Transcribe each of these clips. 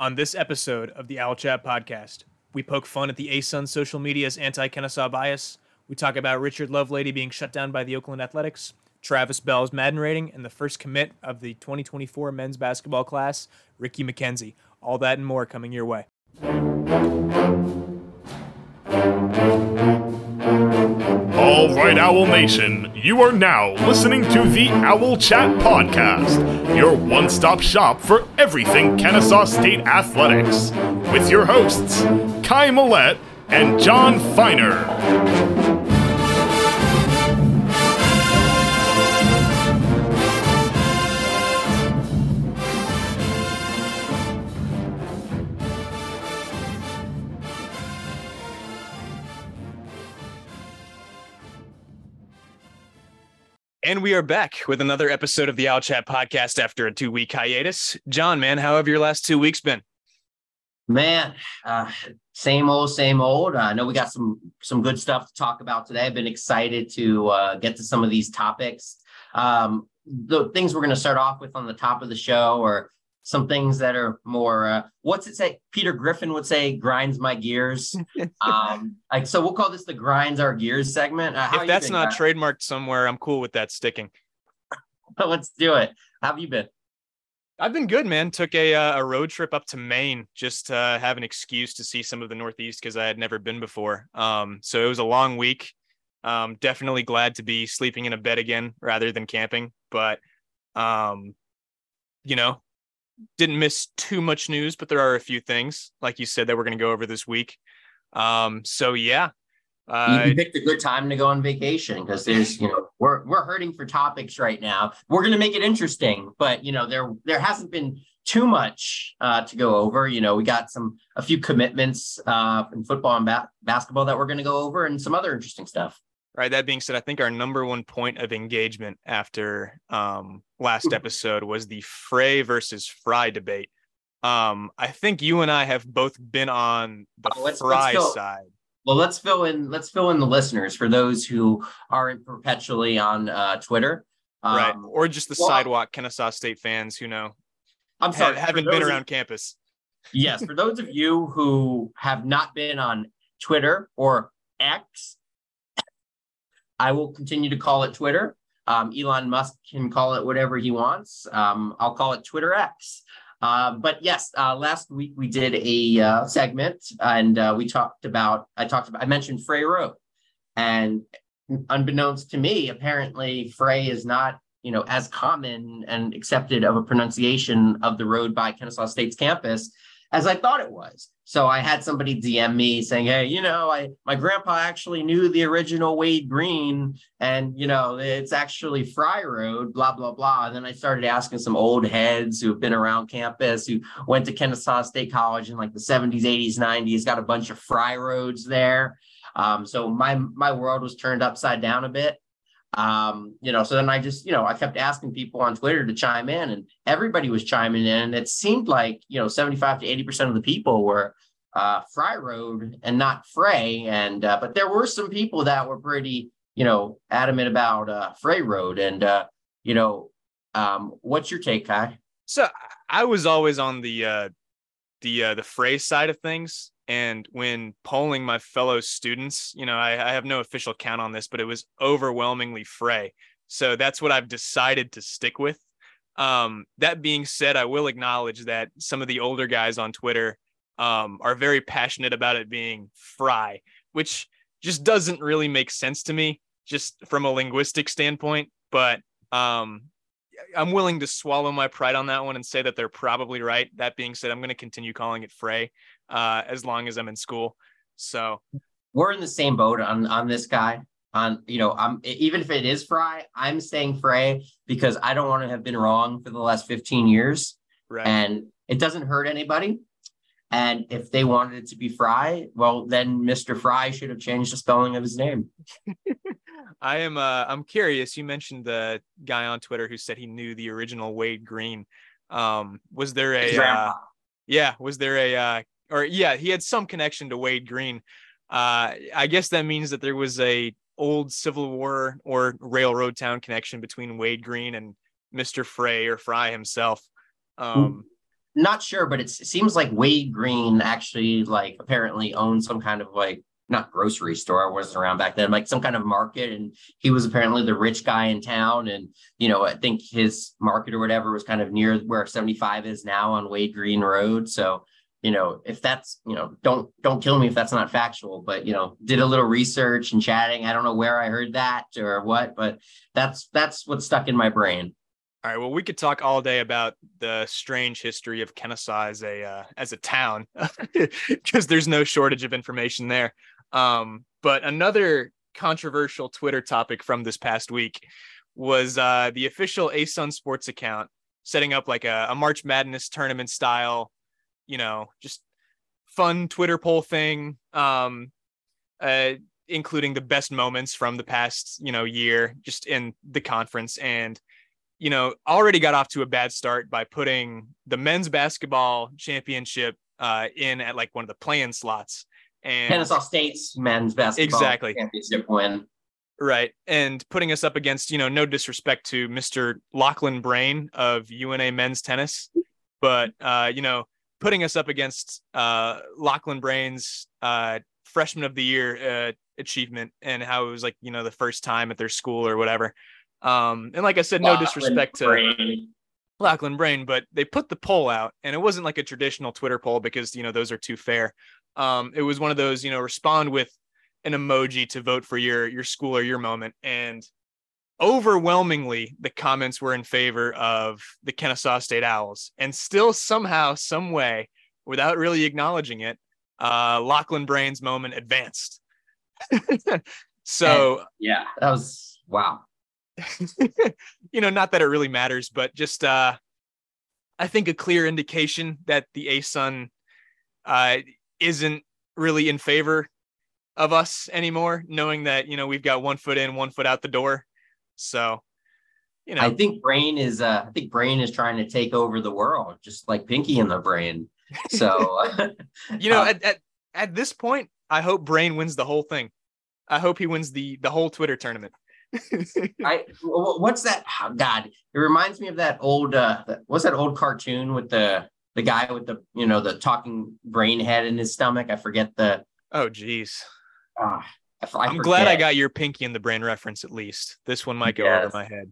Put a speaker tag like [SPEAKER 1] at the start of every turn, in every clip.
[SPEAKER 1] On this episode of the Owl Chat podcast, we poke fun at the ASUN social media's anti Kennesaw bias. We talk about Richard Lovelady being shut down by the Oakland Athletics, Travis Bell's Madden rating, and the first commit of the 2024 men's basketball class, Ricky McKenzie. All that and more coming your way.
[SPEAKER 2] All right, Owl Nation, you are now listening to the Owl Chat Podcast, your one stop shop for everything Kennesaw State athletics, with your hosts, Kai Millette and Jon Feiner.
[SPEAKER 1] And we are back with another episode of the Owl Chat podcast after a two week hiatus. Jon, man, how have your last two weeks been?
[SPEAKER 3] Man, uh, same old, same old. I know we got some some good stuff to talk about today. I've been excited to uh, get to some of these topics. Um, the things we're going to start off with on the top of the show are some things that are more uh, what's it say? Peter griffin would say grinds my gears. Um like so we'll call this the grinds our gears segment. Uh,
[SPEAKER 1] if that's not trademarked somewhere i'm cool with that sticking.
[SPEAKER 3] Let's do it. How have you been?
[SPEAKER 1] I've been good man. Took a, uh, a road trip up to maine just to have an excuse to see some of the northeast because i had never been before. Um so it was a long week. Um definitely glad to be sleeping in a bed again rather than camping but um you know didn't miss too much news, but there are a few things, like you said, that we're going to go over this week. Um, so yeah,
[SPEAKER 3] uh, you picked a good time to go on vacation because there's, you know, we're we're hurting for topics right now. We're going to make it interesting, but you know, there there hasn't been too much uh, to go over. You know, we got some a few commitments uh, in football and ba- basketball that we're going to go over, and some other interesting stuff.
[SPEAKER 1] Right. That being said, I think our number one point of engagement after um, last episode was the Frey versus Fry debate. Um, I think you and I have both been on the oh, let's, Fry let's side.
[SPEAKER 3] Well, let's fill in. Let's fill in the listeners for those who aren't perpetually on uh, Twitter,
[SPEAKER 1] um, right? Or just the well, sidewalk Kennesaw State fans who know.
[SPEAKER 3] I'm sorry,
[SPEAKER 1] haven't been around of, campus.
[SPEAKER 3] Yes, for those of you who have not been on Twitter or X, I will continue to call it Twitter. Um, Elon Musk can call it whatever he wants. Um, I'll call it Twitter X. Uh, but yes, uh, last week we did a uh, segment and uh, we talked about, I talked about, I mentioned Frey Road. And unbeknownst to me, apparently Frey is not, you know, as common and accepted of a pronunciation of the road by Kennesaw State's campus as I thought it was. So I had somebody DM me saying, "Hey, you know, I my grandpa actually knew the original Wade Green, and you know, it's actually Fry Road." Blah blah blah. And then I started asking some old heads who have been around campus, who went to Kennesaw State College in like the '70s, '80s, '90s. Got a bunch of Fry Roads there. Um, so my my world was turned upside down a bit um you know so then i just you know i kept asking people on twitter to chime in and everybody was chiming in and it seemed like you know 75 to 80 percent of the people were uh fry road and not frey and uh, but there were some people that were pretty you know adamant about uh frey road and uh you know um what's your take kai?
[SPEAKER 1] So i was always on the uh the uh the frey side of things and when polling my fellow students, you know, I, I, have no official count on this, but it was overwhelmingly Frey. So that's what I've decided to stick with. Um, that being said, I will acknowledge that some of the older guys on Twitter um, are very passionate about it being Fry, which just doesn't really make sense to me, just from a linguistic standpoint. But um, I'm willing to swallow my pride on that one and say that they're probably right. That being said, I'm going to continue calling it Frey uh, as long as I'm in school. So
[SPEAKER 3] we're in the same boat on on this guy. On you know, I'm even if it is Fry, I'm saying Frey because I don't want to have been wrong for the last 15 years. Right. And it doesn't hurt anybody. And if they wanted it to be Fry, well, then Mr. Fry should have changed the spelling of his name.
[SPEAKER 1] I am uh I'm curious. You mentioned the guy on Twitter who said he knew the original Wade Green. Um, was there a uh, yeah, was there a uh, or yeah, he had some connection to Wade Green. Uh, I guess that means that there was a old Civil War or railroad town connection between Wade Green and Mr. Frey or Fry himself. Um,
[SPEAKER 3] not sure, but it seems like Wade Green actually like apparently owned some kind of like not grocery store. I wasn't around back then, like some kind of market. And he was apparently the rich guy in town. And, you know, I think his market or whatever was kind of near where 75 is now on Wade Green Road. So, you know, if that's, you know, don't don't kill me if that's not factual, but you know, did a little research and chatting. I don't know where I heard that or what, but that's that's what stuck in my brain.
[SPEAKER 1] All right. Well, we could talk all day about the strange history of Kennesaw as a uh, as a town, because there's no shortage of information there. Um, but another controversial Twitter topic from this past week was uh, the official ASUN Sports account setting up like a, a March Madness tournament style, you know, just fun Twitter poll thing, um, uh, including the best moments from the past, you know, year just in the conference and you know, already got off to a bad start by putting the men's basketball championship uh, in at like one of the play-in slots. And
[SPEAKER 3] Kennesaw State's men's basketball
[SPEAKER 1] exactly
[SPEAKER 3] championship win.
[SPEAKER 1] Right. And putting us up against, you know, no disrespect to Mr. Lachlan Brain of UNA men's tennis, but uh, you know, putting us up against uh Lachlan Brain's uh freshman of the year uh achievement and how it was like, you know, the first time at their school or whatever. Um, and like I said, no Lachlan disrespect to Brain. Lachlan Brain, but they put the poll out, and it wasn't like a traditional Twitter poll because you know those are too fair. Um, it was one of those, you know, respond with an emoji to vote for your your school or your moment, and overwhelmingly the comments were in favor of the Kennesaw State Owls, and still somehow, some way, without really acknowledging it, uh, Lachlan Brain's moment advanced. so
[SPEAKER 3] and, yeah, that was wow.
[SPEAKER 1] you know, not that it really matters, but just uh I think a clear indication that the ASUN uh isn't really in favor of us anymore, knowing that, you know, we've got one foot in, one foot out the door. So, you know,
[SPEAKER 3] I think brain is uh I think brain is trying to take over the world, just like Pinky in the brain. So
[SPEAKER 1] you know, uh, at, at at this point, I hope Brain wins the whole thing. I hope he wins the the whole Twitter tournament.
[SPEAKER 3] I what's that? Oh, God, it reminds me of that old. uh What's that old cartoon with the the guy with the you know the talking brain head in his stomach? I forget the.
[SPEAKER 1] Oh, geez.
[SPEAKER 3] Uh, I,
[SPEAKER 1] am glad I got your pinky in the brain reference at least. This one might go yes. over my head.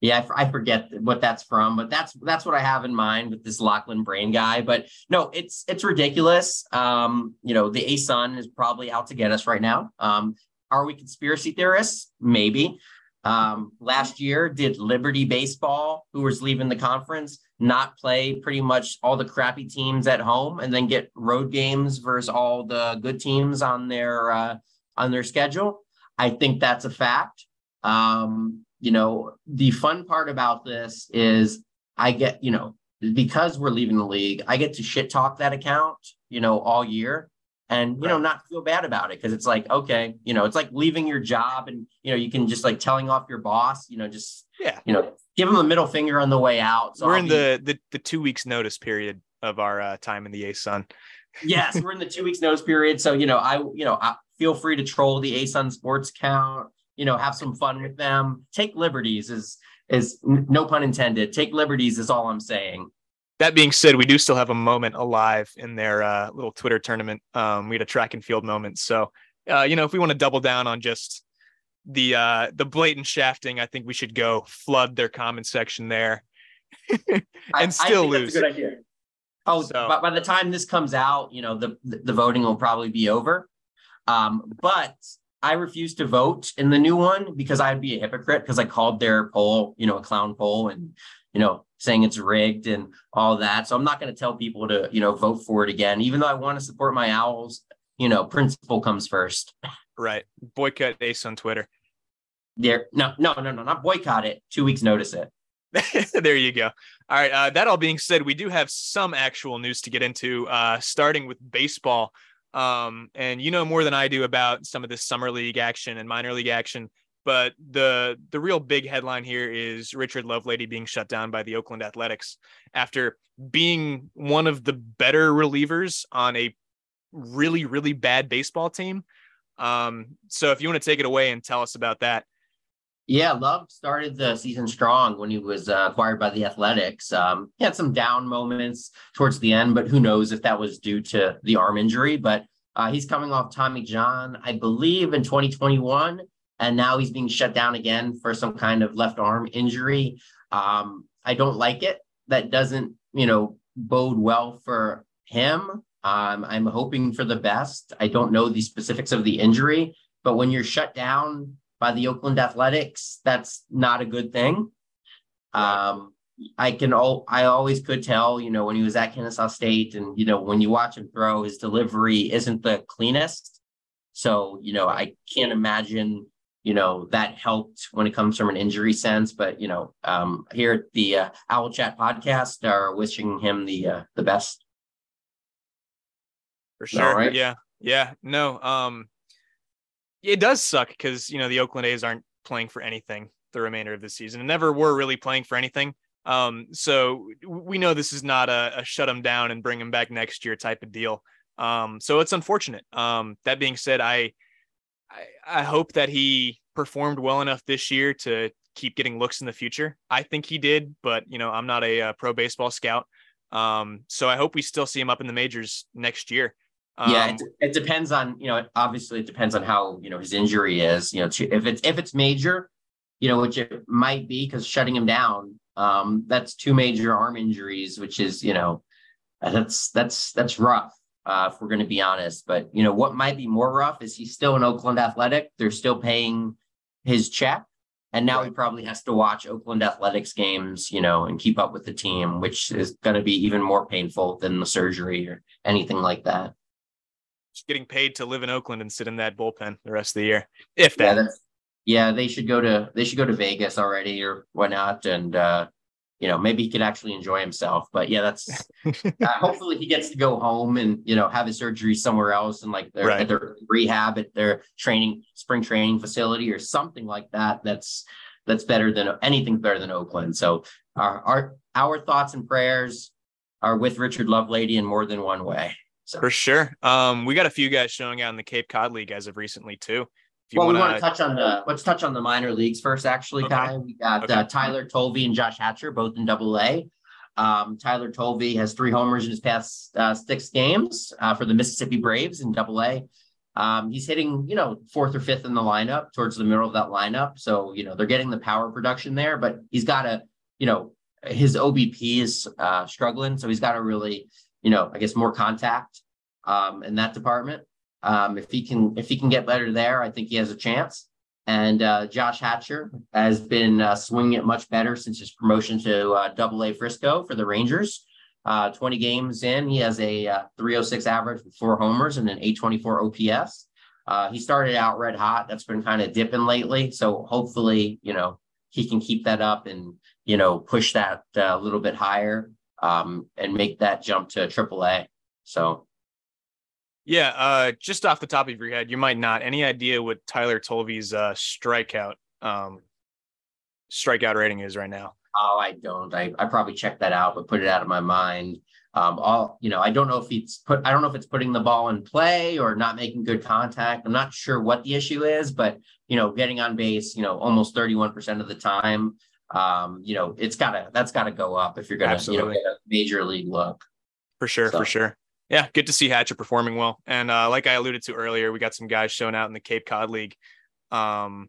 [SPEAKER 3] Yeah, I, forget what that's from, but that's that's what I have in mind with this Lachlan Brain guy. But no, it's it's ridiculous. Um, you know, the ASUN is probably out to get us right now. Um, are we conspiracy theorists? Maybe. Um, last year, did Liberty Baseball, who was leaving the conference, not play pretty much all the crappy teams at home and then get road games versus all the good teams on their uh, on their schedule? I think that's a fact. Um, you know, the fun part about this is I get, you know, because we're leaving the league, I get to shit talk that account, you know, all year and you right. know not feel bad about it because it's like okay you know it's like leaving your job and you know you can just like telling off your boss you know just
[SPEAKER 1] yeah
[SPEAKER 3] you know give them a middle finger on the way out
[SPEAKER 1] so we're I'll in be, the, the the two weeks notice period of our uh, time in the ASUN
[SPEAKER 3] yes we're in the two weeks notice period so you know i you know I feel free to troll the ASUN sports count you know have some fun with them take liberties is is no pun intended take liberties is all i'm saying
[SPEAKER 1] that being said, we do still have a moment alive in their uh, little Twitter tournament. Um, we had a track and field moment. So, uh, you know, if we want to double down on just the uh, the blatant shafting, I think we should go flood their comment section there and I, still I lose.
[SPEAKER 3] Oh, so. by, by the time this comes out, you know, the the voting will probably be over. Um, but I refuse to vote in the new one because I'd be a hypocrite because I called their poll, you know, a clown poll, and you know, saying it's rigged and all that. So I'm not going to tell people to, you know, vote for it again, even though I want to support my owls. You know, principle comes first.
[SPEAKER 1] Right. Boycott ASUN Twitter.
[SPEAKER 3] There. No, no, no, no, not boycott it. Two weeks notice it.
[SPEAKER 1] there you go. All right. Uh, that all being said, we do have some actual news to get into, uh, starting with baseball. Um, and you know more than I do about some of this summer league action and minor league action. But the the real big headline here is Richard Lovelady being shut down by the Oakland Athletics after being one of the better relievers on a really really bad baseball team. Um, so if you want to take it away and tell us about that.
[SPEAKER 3] Yeah, Love started the season strong when he was uh, acquired by the Athletics. Um, he had some down moments towards the end, but who knows if that was due to the arm injury. But uh, he's coming off Tommy John, I believe, in 2021, and now he's being shut down again for some kind of left arm injury. Um, I don't like it. That doesn't, you know, bode well for him. Um, I'm hoping for the best. I don't know the specifics of the injury, but when you're shut down by the Oakland Athletics, that's not a good thing. Um, I can all I always could tell, you know, when he was at Kennesaw State, and you know, when you watch him throw, his delivery isn't the cleanest. So, you know, I can't imagine, you know, that helped when it comes from an injury sense. But you know, um, here at the uh, Owl Chat podcast, are wishing him the uh, the best.
[SPEAKER 1] For sure. Right? Yeah. Yeah. No. Um, it does suck because you know the Oakland A's aren't playing for anything the remainder of the season and never were really playing for anything. Um, so we know this is not a, a shut them down and bring them back next year type of deal. Um, so it's unfortunate. Um, that being said, I, I I hope that he performed well enough this year to keep getting looks in the future. I think he did, but you know I'm not a, a pro baseball scout. Um, so I hope we still see him up in the majors next year.
[SPEAKER 3] Um, yeah, it, it, depends on you know. Obviously, it depends on how you know his injury is. You know, if it's if it's major, you know, which it might be because shutting him down, um, that's two major arm injuries, which is you know, that's that's that's rough. Uh, if we're going to be honest, but you know what might be more rough is he's still in Oakland Athletic. They're still paying his check, and now right. he probably has to watch Oakland Athletics games, you know, and keep up with the team, which is going to be even more painful than the surgery or anything like that
[SPEAKER 1] getting paid to live in Oakland and sit in that bullpen the rest of the year, if that.
[SPEAKER 3] Yeah, yeah, they should go to they should go to Vegas already or whatnot, and uh, you know maybe he could actually enjoy himself. But yeah, that's uh, hopefully he gets to go home and you know have his surgery somewhere else and like their, right. at their rehab at their training spring training facility or something like that. That's that's better than anything better than Oakland. So our our our thoughts and prayers are with Richard Lovelady in more than one way.
[SPEAKER 1] So. For sure. Um, we got a few guys showing out in the Cape Cod League as of recently too.
[SPEAKER 3] If you well, wanna... we want to touch on the let's touch on the minor leagues first. Actually, okay. Kai, we got okay. uh, Tyler Tolve and Josh Hatcher both in Double A. Um, Tyler Tolve has three homers in his past uh, six games uh, for the Mississippi Braves in Double A. Um, he's hitting, you know, fourth or fifth in the lineup towards the middle of that lineup. So, you know, they're getting the power production there, but he's got to, you know, his OBP is uh, struggling. So he's got to really, you know, I guess more contact um, in that department. Um, if he can, if he can get better there, I think he has a chance. And uh, Josh Hatcher has been uh, swinging it much better since his promotion to uh, Double A Frisco for the Rangers. Uh, 20 games in, he has a uh, 306 average with four homers and an 824 OPS. Uh, he started out red hot. That's been kind of dipping lately. So hopefully, you know, he can keep that up and you know push that a little bit higher um, and make that jump to Triple A. So
[SPEAKER 1] yeah, uh, just off the top of your head, you might not. Any idea what Tyler Tolve's uh, strikeout um, strikeout rating is right now?
[SPEAKER 3] Oh, I don't. I, I probably checked that out, but put it out of my mind. Um, all you know, I don't know if it's put. I don't know if it's putting the ball in play or not making good contact. I'm not sure what the issue is, but you know, getting on base, you know, almost 31 percent of the time. Um, you know, it's gotta that's gotta go up if you're gonna you know major league look.
[SPEAKER 1] For sure, so. for sure yeah, good to see Hatcher performing well. And uh, like I alluded to earlier, we got some guys showing out in the Cape Cod League. Um,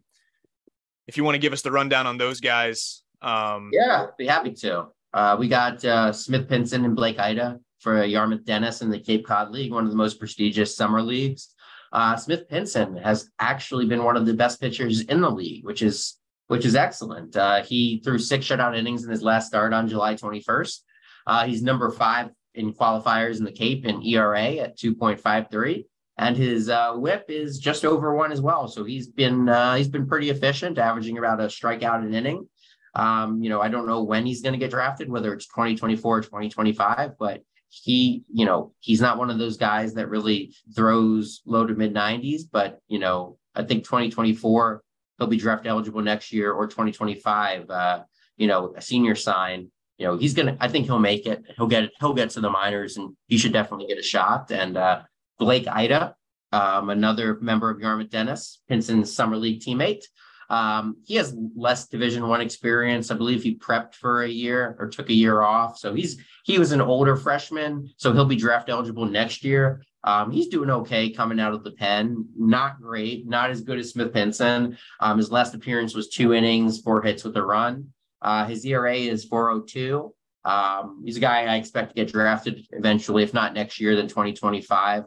[SPEAKER 1] if you want to give us the rundown on those guys, um,
[SPEAKER 3] yeah, be happy to. Uh, we got uh, Smith Pinson and Blake Ida for Yarmouth Dennis in the Cape Cod League, one of the most prestigious summer leagues. Uh, Smith Pinson has actually been one of the best pitchers in the league, which is which is excellent. Uh, he threw six shutout innings in his last start on July 21st. Uh, he's number five in qualifiers in the Cape and ERA at 2.53. And his uh, WHIP is just over one as well. So he's been uh, he's been pretty efficient, averaging about a strikeout an inning. Um, you know, I don't know when he's going to get drafted, whether it's 2024 2025, but he, you know, he's not one of those guys that really throws low to mid 90s. But, you know, I think 2024, he'll be draft eligible next year or 2025, uh, you know, a senior sign you know, he's gonna. I think he'll make it. He'll get he'll get to the minors, and he should definitely get a shot. And uh, Blake Ida, um, another member of Yarmouth Dennis, Pinson's summer league teammate. Um, he has less Division One experience. I believe he prepped for a year or took a year off. So he's he was an older freshman, so he'll be draft eligible next year. Um, he's doing okay coming out of the pen. Not great, not as good as Smith Pinson. Um, his last appearance was two innings, four hits with a run. Uh, his ERA is 402. Um, he's a guy I expect to get drafted eventually, if not next year, then 2025.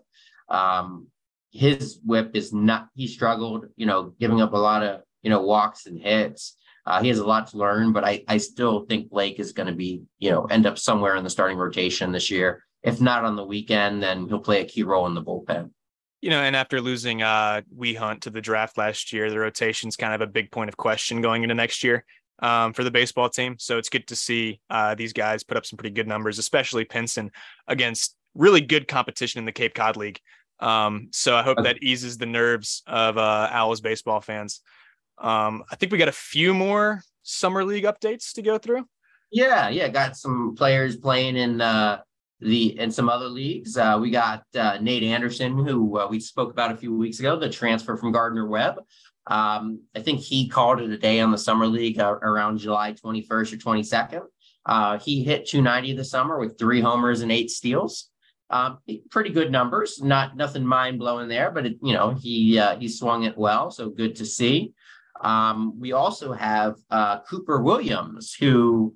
[SPEAKER 3] Um, his whip is not, he struggled, you know, giving up a lot of, you know, walks and hits. Uh, he has a lot to learn, but I, I still think Blake is going to be, you know, end up somewhere in the starting rotation this year. If not on the weekend, then he'll play a key role in the bullpen.
[SPEAKER 1] You know, and after losing uh Wee Hunt to the draft last year, the rotation's kind of a big point of question going into next year um, for the baseball team. So it's good to see uh, these guys put up some pretty good numbers, especially Pinson against really good competition in the Cape Cod League. Um, so I hope that eases the nerves of uh, Owls baseball fans. Um, I think we got a few more summer league updates to go through.
[SPEAKER 3] Yeah, yeah, got some players playing in uh, the in some other leagues. Uh, we got uh, Nate Anderson, who uh, we spoke about a few weeks ago, the transfer from Gardner Webb. Um, I think he called it a day on the summer league uh, around July 21st or 22nd. Uh, he hit 290 this summer with three homers and eight steals. Um, pretty good numbers, not nothing mind blowing there, but it, you know he uh, he swung it well, so good to see. Um, we also have Cooper Williams, who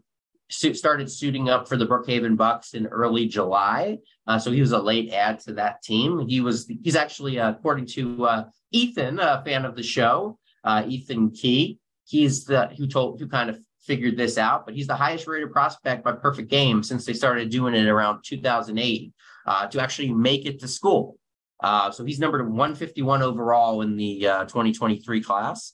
[SPEAKER 3] started suiting up for the Brookhaven Bucks in early July. Uh, so he was a late add to that team. He was he's actually uh, according to uh, Ethan, a fan of the show, uh, Ethan Key. He's the who told who kind of figured this out, but he's the highest rated prospect by perfect game since they started doing it around 2008 uh, to actually make it to school. Uh, so he's numbered 151 overall in the 2023 class.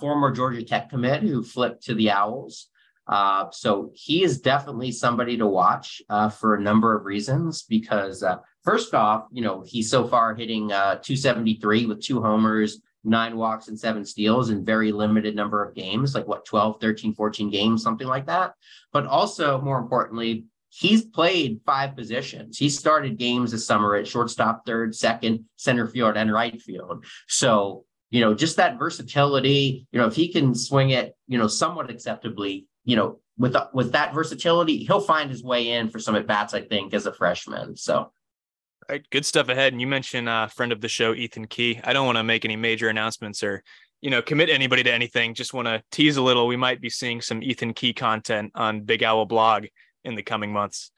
[SPEAKER 3] former Georgia Tech commit who flipped to the Owls. Uh, so he is definitely somebody to watch uh, for a number of reasons because uh, first off, you know, he's so far hitting uh, 273 with two homers, nine walks and seven steals in very limited number of games, like what, 12, 13, 14 games, something like that. But also more importantly, he's played five positions. He started games this summer at shortstop, third, second, center field, and right field. So, you know, just that versatility, you know, if he can swing it, you know, somewhat acceptably, you know, with with that versatility, he'll find his way in for some at bats. I think as a freshman. So.
[SPEAKER 1] Right, good stuff ahead. And you mentioned uh, friend of the show, Ethan Key. I don't want to make any major announcements or, you know, commit anybody to anything. Just want to tease a little. We might be seeing some Ethan Key content on Big Owl blog in the coming months.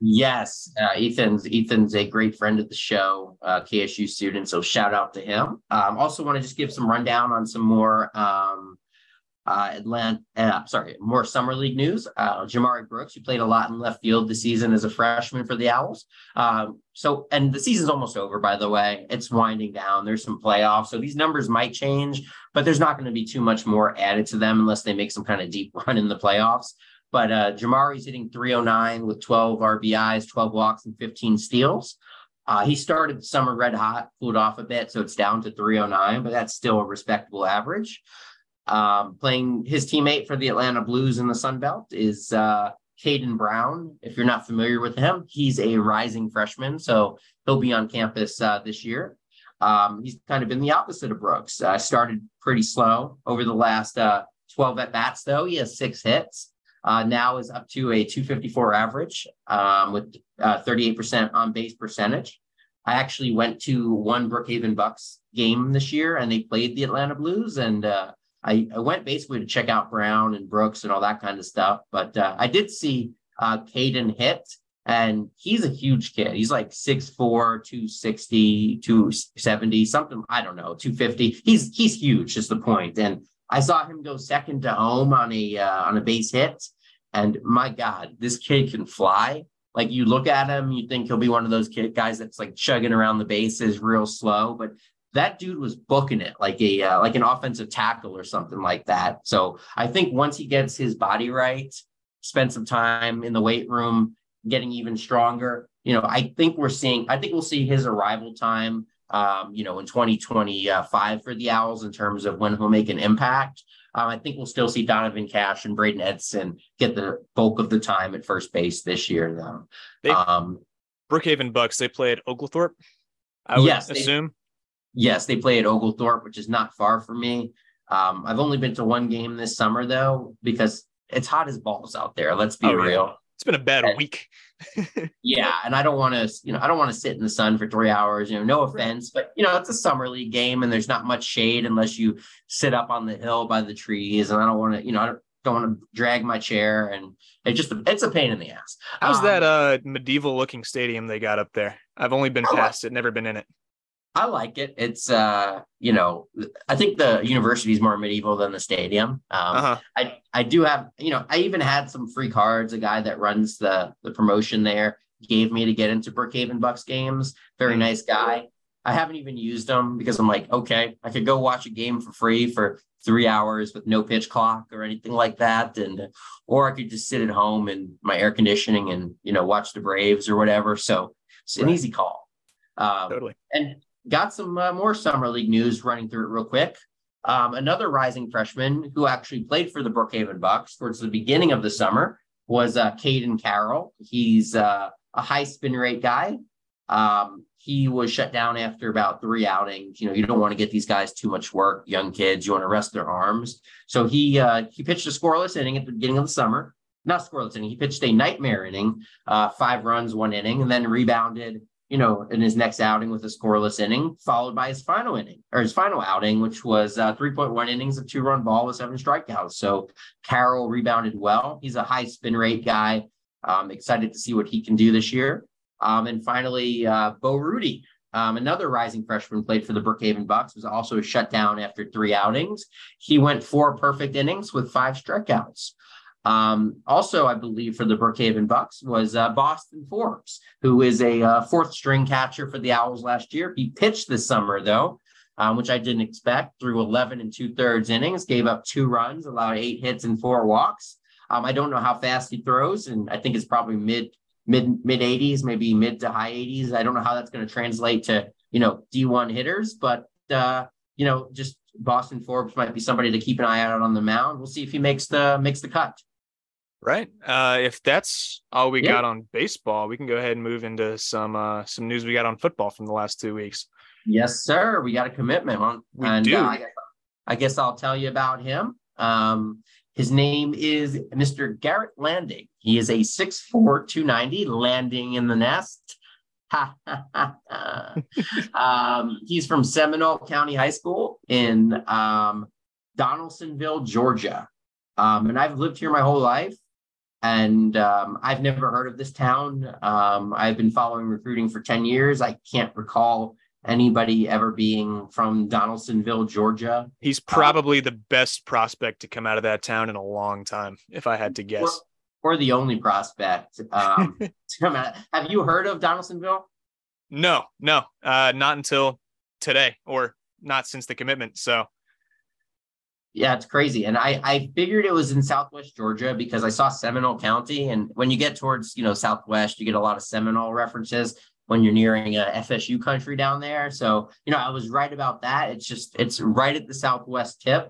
[SPEAKER 3] Yes, uh, Ethan's Ethan's a great friend of the show, uh, KSU student. So shout out to him. Um, also, want to just give some rundown on some more um, uh, Atlanta, uh, sorry, more summer league news. Uh, Jamari Brooks, who played a lot in left field this season as a freshman for the Owls. Um, so, and the season's almost over, by the way. It's winding down. There's some playoffs, so these numbers might change, but there's not going to be too much more added to them unless they make some kind of deep run in the playoffs. But uh, Jamari's hitting 309 with 12 RBIs, 12 walks, and 15 steals. Uh, he started summer red hot, cooled off a bit, so it's down to 309, but that's still a respectable average. Um, playing his teammate for the Atlanta Blues in the Sun Belt is uh, Caden Brown. If you're not familiar with him, he's a rising freshman, so he'll be on campus uh, this year. Um, he's kind of been the opposite of Brooks. Uh, started pretty slow over the last uh, 12 at bats, though. He has six hits. Uh, now is up to a 254 average um, with 38% uh, on base percentage. I actually went to one Brookhaven Bucks game this year, and they played the Atlanta Blues, and uh, I, I went basically to check out Brown and Brooks and all that kind of stuff. But uh, I did see uh, Caden hit, and he's a huge kid. He's like 6'4, 260, 270, something, I don't know, 250. He's he's huge, is the point. And I saw him go second to home on a uh, on a base hit. And my God, this kid can fly. Like you look at him, you think he'll be one of those kid guys that's like chugging around the bases real slow, but that dude was booking it like a uh, like an offensive tackle or something like that. So I think once he gets his body right, spend some time in the weight room, getting even stronger. You know, I think we're seeing. I think we'll see his arrival time. Um, you know, in 2025 for the Owls in terms of when he'll make an impact. Um, I think we'll still see Donovan Cash and Braden Edson get the bulk of the time at first base this year, though. They, um,
[SPEAKER 1] Brookhaven Bucks, they play at Oglethorpe. I would yes, assume.
[SPEAKER 3] Yes, they play at Oglethorpe, which is not far from me. Um, I've only been to one game this summer though, because it's hot as balls out there. Let's be
[SPEAKER 1] Oh, yeah.
[SPEAKER 3] real.
[SPEAKER 1] It's been a bad
[SPEAKER 3] And-
[SPEAKER 1] week.
[SPEAKER 3] Yeah, and I don't want to, you know, I don't want to sit in the sun for three hours. You know, no offense, but you know, it's a summer league game, and there's not much shade unless you sit up on the hill by the trees. And I don't want to, you know, I don't, don't want to drag my chair, and it just it's a pain in the ass.
[SPEAKER 1] How's
[SPEAKER 3] Um,
[SPEAKER 1] that uh medieval looking stadium they got up there? I've only been past it, never been in it.
[SPEAKER 3] I like it. It's uh, you know, I think the university is more medieval than the stadium. Um,
[SPEAKER 1] Uh huh.
[SPEAKER 3] I I do have, you know, I even had some free cards. A guy that runs the the promotion there gave me to get into Brookhaven Bucks games. Very
[SPEAKER 1] Mm.
[SPEAKER 3] nice guy. I haven't even used them because I'm like, okay, I could go watch a game for free for three hours with no pitch clock or anything like that, and or I could just sit at home in my air conditioning and you know watch the Braves or whatever. So it's an
[SPEAKER 1] Right.
[SPEAKER 3] easy call. Um,
[SPEAKER 1] Totally.
[SPEAKER 3] and got some uh, more summer league news running through it real quick. Um, another rising freshman who actually played for the Brookhaven Bucks towards the beginning of the summer was uh, Caden Carroll. He's uh, a high spin rate guy. Um, he was shut down after about three outings. You know, you don't want to get these guys too much work, young kids. You want to rest their arms. So he uh, he pitched a scoreless inning at the beginning of the summer. Not scoreless inning. He pitched a nightmare inning, uh, five runs, one inning, and then rebounded you know, in his next outing with a scoreless inning, followed by his final inning or his final outing, which was uh, 3.1 innings of two run ball with seven strikeouts. So Carroll rebounded well. He's a high spin rate guy. Um, excited to see what he can do this year. Um, and finally, uh, Bo Rudy, um, another rising freshman, played for the Brookhaven Bucks, was also shut down after three outings. He went four perfect innings with five strikeouts. Um, also, I believe for the Brookhaven Bucks was uh, Boston Forbes, who is a uh, fourth string catcher for the Owls last year. He pitched this summer, though, um, which I didn't expect, through 11 and two thirds innings, gave up two runs, allowed eight hits and four walks. Um, I don't know how fast he throws, and I think it's probably mid mid mid 80s, maybe mid to high 80s. I don't know how that's going to translate to you know D1 hitters, but uh, you know just Boston Forbes might be somebody to keep an eye out on the mound. We'll see if he makes the makes the cut.
[SPEAKER 1] Right. Uh, if that's all we
[SPEAKER 3] Yeah.
[SPEAKER 1] got on baseball, we can go ahead and move into some uh, some news we got on football from the last two weeks.
[SPEAKER 3] Yes, sir. We got a commitment on,
[SPEAKER 1] We
[SPEAKER 3] and
[SPEAKER 1] do.
[SPEAKER 3] uh, I, guess, I guess I'll tell you about him. Um, his name is Mr. Garrett Landing. He is a 6'4", 290, landing in the nest. Um, he's from Seminole County High School in um, Donalsonville, Georgia. Um, and I've lived here my whole life. And um, I've never heard of this town. Um, I've been following recruiting for 10 years. I can't recall anybody ever being from Donalsonville, Georgia.
[SPEAKER 1] He's probably the best prospect to come out of that town in a long time, if I had to guess.
[SPEAKER 3] Or, or the only prospect um, to come out. Have you heard of Donalsonville?
[SPEAKER 1] No, no, uh, not until today, or not since the commitment. So
[SPEAKER 3] Yeah, it's crazy. And I, I figured it was in Southwest Georgia because I saw Seminole County. And when you get towards, you know, Southwest, you get a lot of Seminole references when you're nearing a FSU country down there. So, you know, I was right about that. It's just, it's right at the Southwest tip.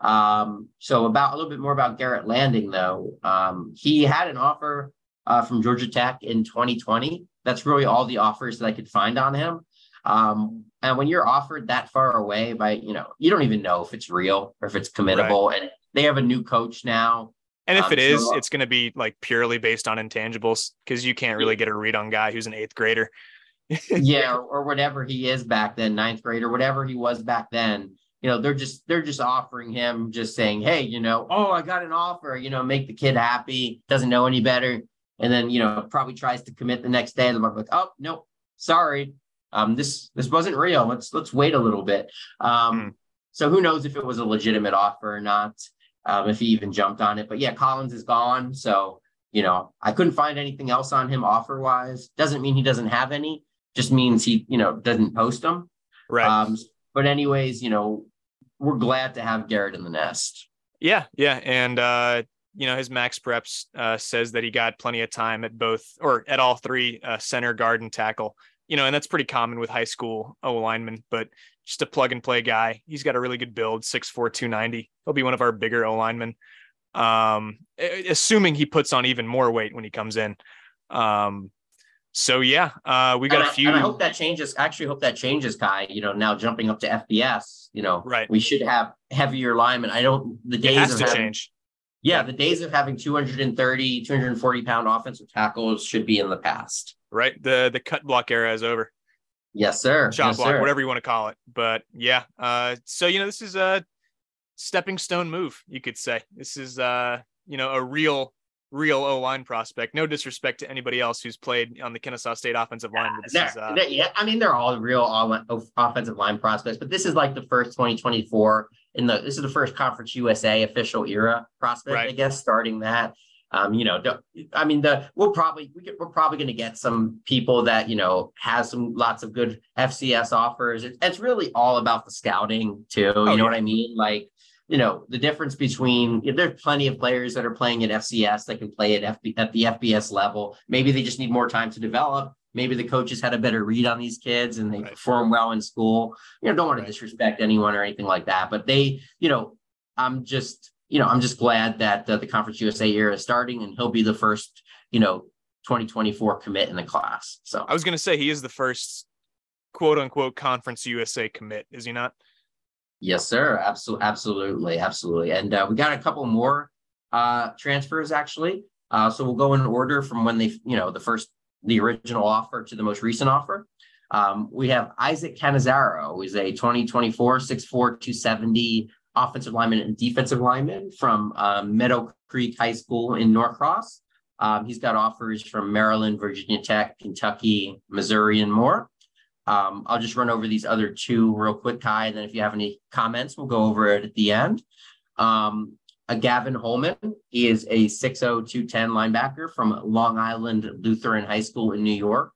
[SPEAKER 3] Um, so about a little bit more about Garrett Landing though. Um, he had an offer uh, from Georgia Tech in 2020. That's really all the offers that I could find on him. Um, and when you're offered that far away by, you know, you don't even know if it's real or if it's committable. And they have a new coach now.
[SPEAKER 1] And if
[SPEAKER 3] Um,
[SPEAKER 1] it is,
[SPEAKER 3] so-
[SPEAKER 1] it's going to be like purely based on intangibles because you can't really get a read on guy who's an eighth grader.
[SPEAKER 3] yeah, or, whatever he is back then, ninth grade or whatever he was back then. You know, they're just they're just offering him, just saying, hey, you know, oh, I got an offer. You know, make the kid happy. Doesn't know any better, and then you know probably tries to commit the next day. And they're like, oh, nope, sorry, um, this this wasn't real. Let's let's wait a little bit. Um,
[SPEAKER 1] Hmm.
[SPEAKER 3] so who knows if it was a legitimate offer or not? Um, if he even jumped on it, but yeah, Collins is gone. So you know, I couldn't find anything else on him offer wise. Doesn't mean he doesn't have any just means he, you know, doesn't post them.
[SPEAKER 1] Right.
[SPEAKER 3] Um, but anyways, you know, we're glad to have Garrett in the nest.
[SPEAKER 1] Yeah, yeah, and uh, you know his MaxPreps uh, says that he got plenty of time at both or at all three uh, center, guard, and tackle. You know, and that's pretty common with high school O linemen. But just a plug and play guy. He's got a really good build, 6'4", 290. He'll be one of our bigger O linemen. Um, assuming he puts on even more weight when he comes in. Um, so yeah, uh, we got
[SPEAKER 3] and
[SPEAKER 1] a
[SPEAKER 3] I,
[SPEAKER 1] few.
[SPEAKER 3] and I hope that changes. I actually hope that changes, Kai. You know, now jumping up to FBS, you know,
[SPEAKER 1] Right.
[SPEAKER 3] we should have heavier linemen. I don't the
[SPEAKER 1] it
[SPEAKER 3] days
[SPEAKER 1] has
[SPEAKER 3] of
[SPEAKER 1] to
[SPEAKER 3] having,
[SPEAKER 1] change.
[SPEAKER 3] Yeah, the days of having 230, 240 pound offensive tackles should be in the past.
[SPEAKER 1] Right. The the cut block era is over.
[SPEAKER 3] Yes, sir.
[SPEAKER 1] Shot
[SPEAKER 3] yes,
[SPEAKER 1] block,
[SPEAKER 3] sir.
[SPEAKER 1] whatever you want to call it. But yeah. Uh, so you know, this is a stepping stone move, you could say. This is uh, you know, a real real O line prospect. No disrespect to anybody else who's played on the Kennesaw State offensive line. This is uh,
[SPEAKER 3] yeah, I mean, they're all real all, offensive line prospects, but this is like the first 2024 in the this is the first Conference USA official era prospect, I guess, starting that. Um, you know, I mean, the we'll probably we we're probably going to get some people that you know has some lots of good FCS offers. It, it's really all about the scouting too. you know
[SPEAKER 1] yeah.
[SPEAKER 3] what I mean? Like, you know, the difference between you know, there's plenty of players that are playing at FCS that can play at FB, at the FBS level. Maybe they just need more time to develop. Maybe the coaches had a better read on these kids and they
[SPEAKER 1] Right.
[SPEAKER 3] perform well in school. You know, don't want to disrespect anyone or anything like that, but they, you know, I'm just, you know, I'm just glad that uh, the Conference USA era is starting and he'll be the first, you know, 2024 commit in the class. So
[SPEAKER 1] I was gonna say he is the first quote unquote conference USA commit, is he not?
[SPEAKER 3] Yes, sir. Absolutely, absolutely, absolutely. And uh, we got a couple more uh, transfers actually. Uh, so we'll go in order from when they, you know, the first, the original offer to the most recent offer. Um, we have Isaac Canizaro, who is a 2024 6'4", 270 offensive lineman and defensive lineman from um, Meadow Creek High School in Norcross. Um, he's got offers from Maryland, Virginia Tech, Kentucky, Missouri, and more. Um, I'll just run over these other two real quick, Kai. And then if you have any comments, we'll go over it at the end. Um, a Gavin Holman, he is a 6'0, 210 linebacker from Long Island Lutheran High School in New York.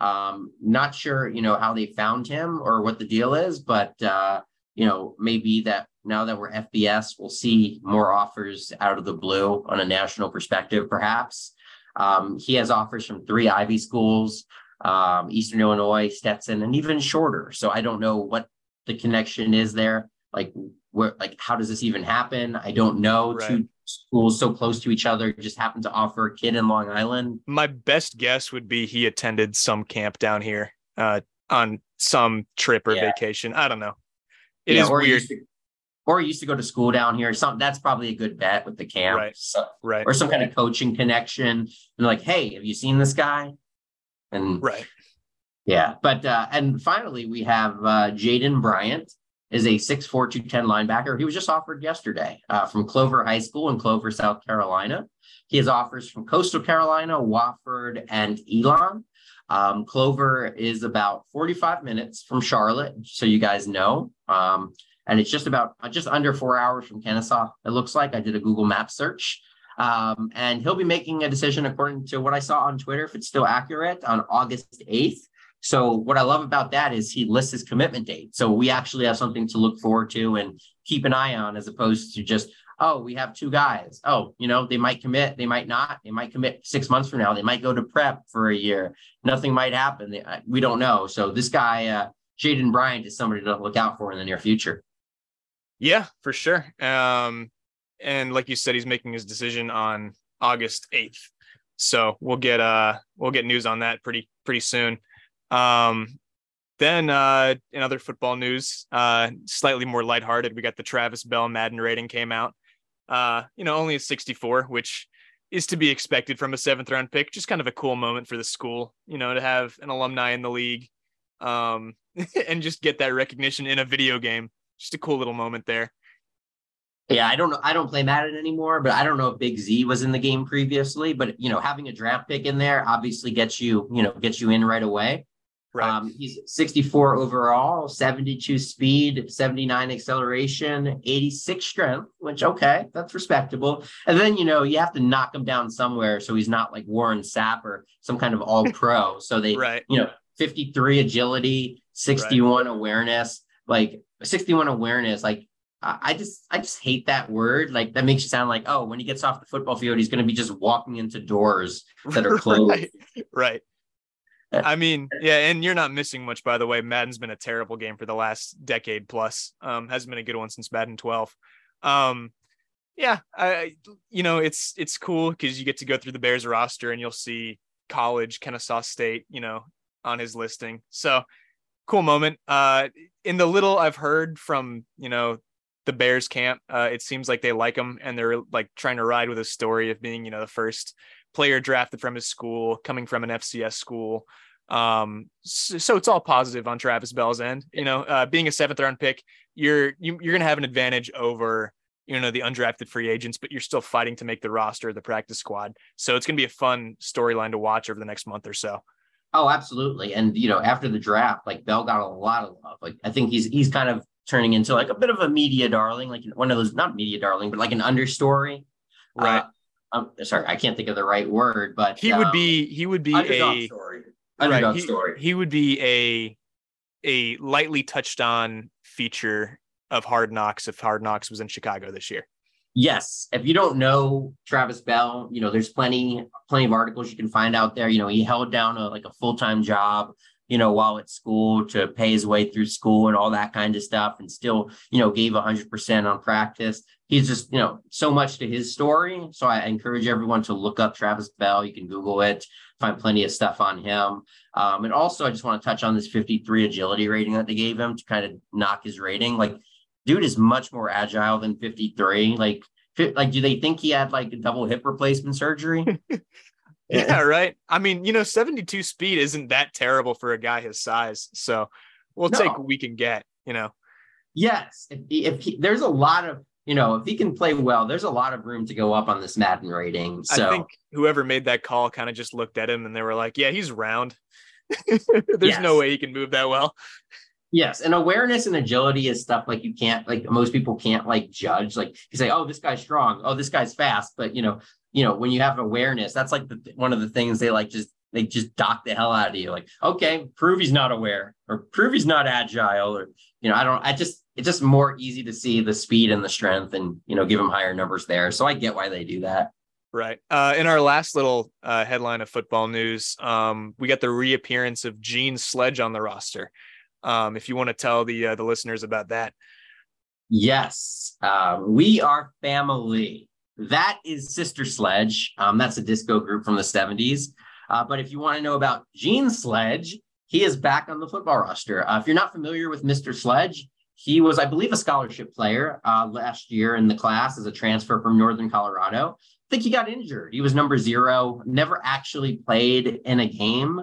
[SPEAKER 3] Um, not sure, you know, how they found him or what the deal is, but uh, you know, maybe that now that we're FBS, we'll see more offers out of the blue on a national perspective, perhaps. Um, he has offers from three Ivy schools, um, Eastern Illinois, Stetson, and even shorter. So I don't know what the connection is there. Like where, like how does this even happen? I don't know.
[SPEAKER 1] Right.
[SPEAKER 3] Two schools so close to each other just happen to offer a kid in Long Island.
[SPEAKER 1] My best guess would be he attended some camp down here uh, on some trip or
[SPEAKER 3] Yeah.
[SPEAKER 1] vacation. I don't know. It
[SPEAKER 3] Yeah,
[SPEAKER 1] is
[SPEAKER 3] or he
[SPEAKER 1] weird,
[SPEAKER 3] used to- or used to go to school down here. Some that's probably a good bet with the camp.
[SPEAKER 1] Right.
[SPEAKER 3] So,
[SPEAKER 1] right?
[SPEAKER 3] or some kind of coaching connection. And like, hey, have you seen this guy? And
[SPEAKER 1] Right.
[SPEAKER 3] yeah, but uh, and finally we have uh, Jaden Bryant is a 6'4", 210 linebacker. He was just offered yesterday uh, from Clover High School in Clover, South Carolina. He has offers from Coastal Carolina, Wofford, and Elon. Um, Clover is about 45 minutes from Charlotte, so you guys know. Um, and it's just about uh, just under four hours from Kennesaw. It looks like I did a Google Map search. Um, and he'll be making a decision according to what I saw on Twitter, if it's still accurate, on August 8th. So what I love about that is he lists his commitment date. So we actually have something to look forward to and keep an eye on as opposed to just, oh, we have two guys. Oh, you know, they might commit, they might not. They might commit six months from now. They might go to prep for a year. Nothing might happen. They, we don't know. So this guy, uh, Jaden Bryant, is somebody to look out for in the near future.
[SPEAKER 1] Yeah, for sure. Um, and like you said, he's making his decision on August 8th. So we'll get uh we'll get news on that pretty pretty soon. Um then uh in other football news, uh slightly more lighthearted, we got the Travis Bell Madden rating came out. Uh, you know, only a 64, which is to be expected from a seventh round pick. Just kind of a cool moment for the school, you know, to have an alumni in the league. Um and just get that recognition in a video game. Just a cool little moment there.
[SPEAKER 3] Yeah, I don't know. I don't play Madden anymore, but I don't know if Big Z was in the game previously. But you know, having a draft pick in there obviously gets you, you know, gets you in right away.
[SPEAKER 1] Right.
[SPEAKER 3] Um, he's 64 overall, 72 speed, 79 acceleration, 86 strength, which okay, that's respectable. And then you know you have to knock him down somewhere so he's not like Warren Sapp or some kind of all pro. so they,
[SPEAKER 1] right.
[SPEAKER 3] you know, 53 agility, 61 awareness, like 61 awareness, like I just I just hate that word. Like that makes you sound like, oh, when he gets off the football field, he's gonna be just walking into doors that are closed.
[SPEAKER 1] right. right. I mean, yeah, and you're not missing much, by the way. Madden's been a terrible game for the last decade plus. Um, hasn't been a good one since Madden 12. Um, yeah, I, you know, it's it's cool because you get to go through the Bears roster and you'll see, college, Kennesaw State, you know, on his listing. So cool moment. Uh, in the little I've heard from, you know, the Bears camp, uh, it seems like they like him and they're like trying to ride with a story of being, you know, the first player drafted from his school, coming from an FCS school. Um, so, so it's all positive on Travis Bell's end. You know, uh, being a seventh round pick, you're you, you're gonna have an advantage over you know the undrafted free agents, but you're still fighting to make the roster, the practice squad. So it's gonna be a fun storyline to watch over the next month or so.
[SPEAKER 3] Oh, absolutely. And you know, after the draft, like Bell got a lot of love. Like I think he's he's kind of turning into like a bit of a media darling, like one of those not media darling, but like an understory.
[SPEAKER 1] Right.
[SPEAKER 3] Uh, I'm sorry, I can't think of the right word, but
[SPEAKER 1] he um, would be he would be a
[SPEAKER 3] story. Underdog
[SPEAKER 1] right. he,
[SPEAKER 3] story.
[SPEAKER 1] He would be a a lightly touched on feature of Hard Knocks if Hard Knocks was in Chicago this year.
[SPEAKER 3] Yes. If you don't know Travis Bell, you know, there's plenty, plenty of articles you can find out there. You know, he held down a like a full-time job, you know, while at school to pay his way through school and all that kind of stuff, and still, you know, gave hundred percent on practice. He's just, you know, so much to his story. So I encourage everyone to look up Travis Bell. You can Google it, find plenty of stuff on him. Um, and also, I just want to touch on this 53 agility rating that they gave him to kind of knock his rating. Like dude is much more agile than 53. Like, like, do they think he had like a double hip replacement surgery?
[SPEAKER 1] yeah, right. I mean, you know, 72 speed isn't that terrible for a guy his size. So we'll no. take what we can get, you know.
[SPEAKER 3] Yes. If, he, if he, there's a lot of, you know, if he can play well, there's a lot of room to go up on this Madden rating. So
[SPEAKER 1] I think whoever made that call kind of just looked at him and they were like, yeah, he's round. there's yes. no way he can move that well.
[SPEAKER 3] Yes, and awareness and agility is stuff like you can't like most people can't like judge. Like you say, oh, this guy's strong, oh, this guy's fast, but you know, you know, when you have awareness, that's like the, one of the things they like just they just dock the hell out of you. Like, okay, prove he's not aware, or prove he's not agile, or you know, I don't. I just it's just more easy to see the speed and the strength, and you know, give them higher numbers there. So I get why they do that.
[SPEAKER 1] Right. Uh, in our last little uh, headline of football news, um, we got the reappearance of Gene Sledge on the roster um, if you want to tell the uh, the listeners about that.
[SPEAKER 3] Yes, uh, we are family. That is Sister Sledge. Um, that's a disco group from the 70s. Uh, but if you want to know about Gene Sledge, he is back on the football roster. Uh, if you're not familiar with Mr. Sledge, he was, I believe, a scholarship player uh, last year in the class as a transfer from Northern Colorado. I think he got injured. He was number zero, never actually played in a game.